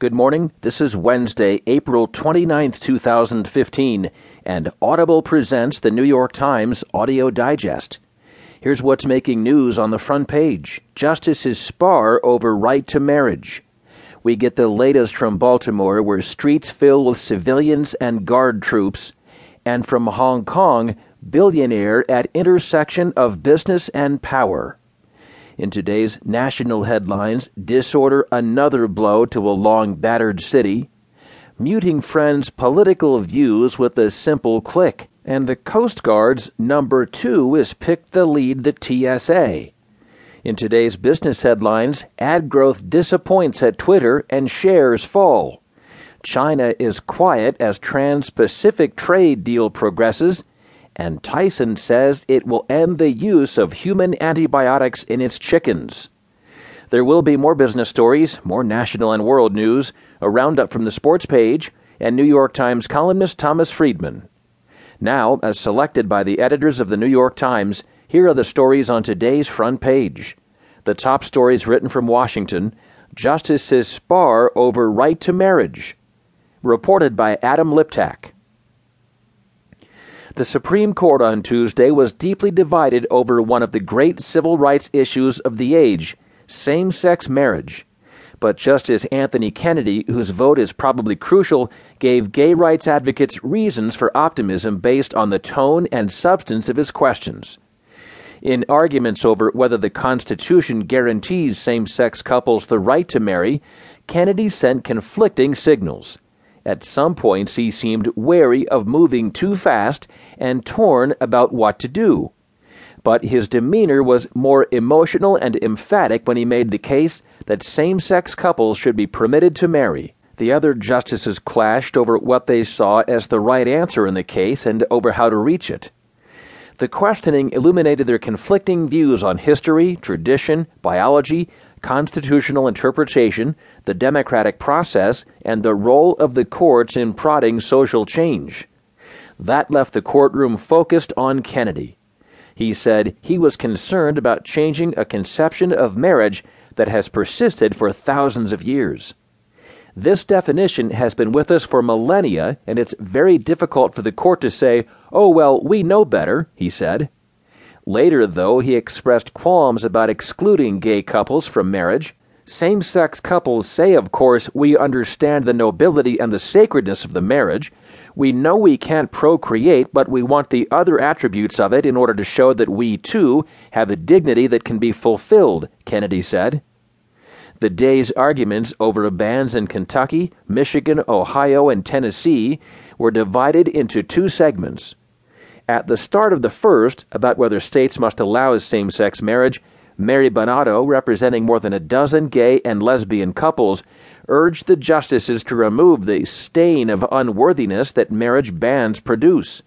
Good morning. This is Wednesday, April 29th, 2015, and Audible presents the New York Times Audio Digest. Here's what's making news on the front page Justices spar over right to marriage. We get the latest from Baltimore, where streets fill with civilians and guard troops, and from Hong Kong, billionaire at intersection of business and power. In today's national headlines, disorder another blow to a long battered city, muting friends' political views with a simple click, and the Coast Guard's number two is picked to lead the TSA. In today's business headlines, ad growth disappoints at Twitter and shares fall. China is quiet as Trans Pacific trade deal progresses, and Tyson says it will end the use of human antibiotics in its chickens. There will be more business stories, more national and world news, a roundup from the sports page, and New York Times columnist Thomas Friedman. Now, as selected by the editors of the New York Times, here are the stories on today's front page. The top stories written from Washington Justices spar over right to marriage. Reported by Adam Liptak. The Supreme Court on Tuesday was deeply divided over one of the great civil rights issues of the age same sex marriage. But Justice Anthony Kennedy, whose vote is probably crucial, gave gay rights advocates reasons for optimism based on the tone and substance of his questions. In arguments over whether the Constitution guarantees same sex couples the right to marry, Kennedy sent conflicting signals. At some points, he seemed wary of moving too fast and torn about what to do. But his demeanor was more emotional and emphatic when he made the case that same sex couples should be permitted to marry. The other justices clashed over what they saw as the right answer in the case and over how to reach it. The questioning illuminated their conflicting views on history, tradition, biology, constitutional interpretation, the democratic process, and the role of the courts in prodding social change. That left the courtroom focused on Kennedy. He said he was concerned about changing a conception of marriage that has persisted for thousands of years. This definition has been with us for millennia, and it's very difficult for the court to say, oh, well, we know better, he said. Later, though, he expressed qualms about excluding gay couples from marriage. Same sex couples say, of course, we understand the nobility and the sacredness of the marriage. We know we can't procreate, but we want the other attributes of it in order to show that we, too, have a dignity that can be fulfilled, Kennedy said. The day's arguments over bans in Kentucky, Michigan, Ohio, and Tennessee were divided into two segments. At the start of the first, about whether states must allow same sex marriage, Mary Bonauto, representing more than a dozen gay and lesbian couples, urged the justices to remove the stain of unworthiness that marriage bans produce.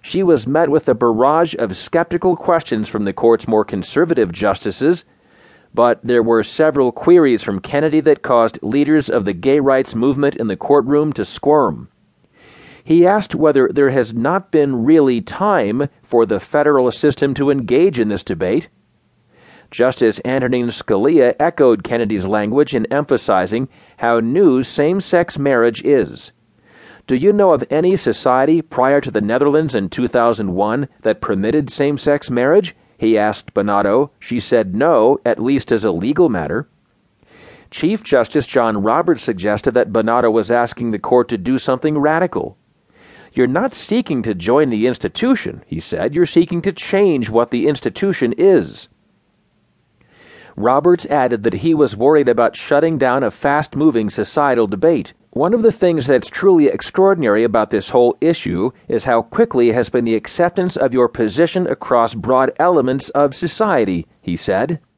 She was met with a barrage of skeptical questions from the court's more conservative justices, but there were several queries from Kennedy that caused leaders of the gay rights movement in the courtroom to squirm. He asked whether there has not been really time for the federal system to engage in this debate. Justice Antonin Scalia echoed Kennedy's language in emphasizing how new same sex marriage is. Do you know of any society prior to the Netherlands in 2001 that permitted same sex marriage? He asked Bonauto. She said no, at least as a legal matter. Chief Justice John Roberts suggested that Bonauto was asking the court to do something radical. You're not seeking to join the institution, he said. You're seeking to change what the institution is. Roberts added that he was worried about shutting down a fast moving societal debate. One of the things that's truly extraordinary about this whole issue is how quickly has been the acceptance of your position across broad elements of society, he said.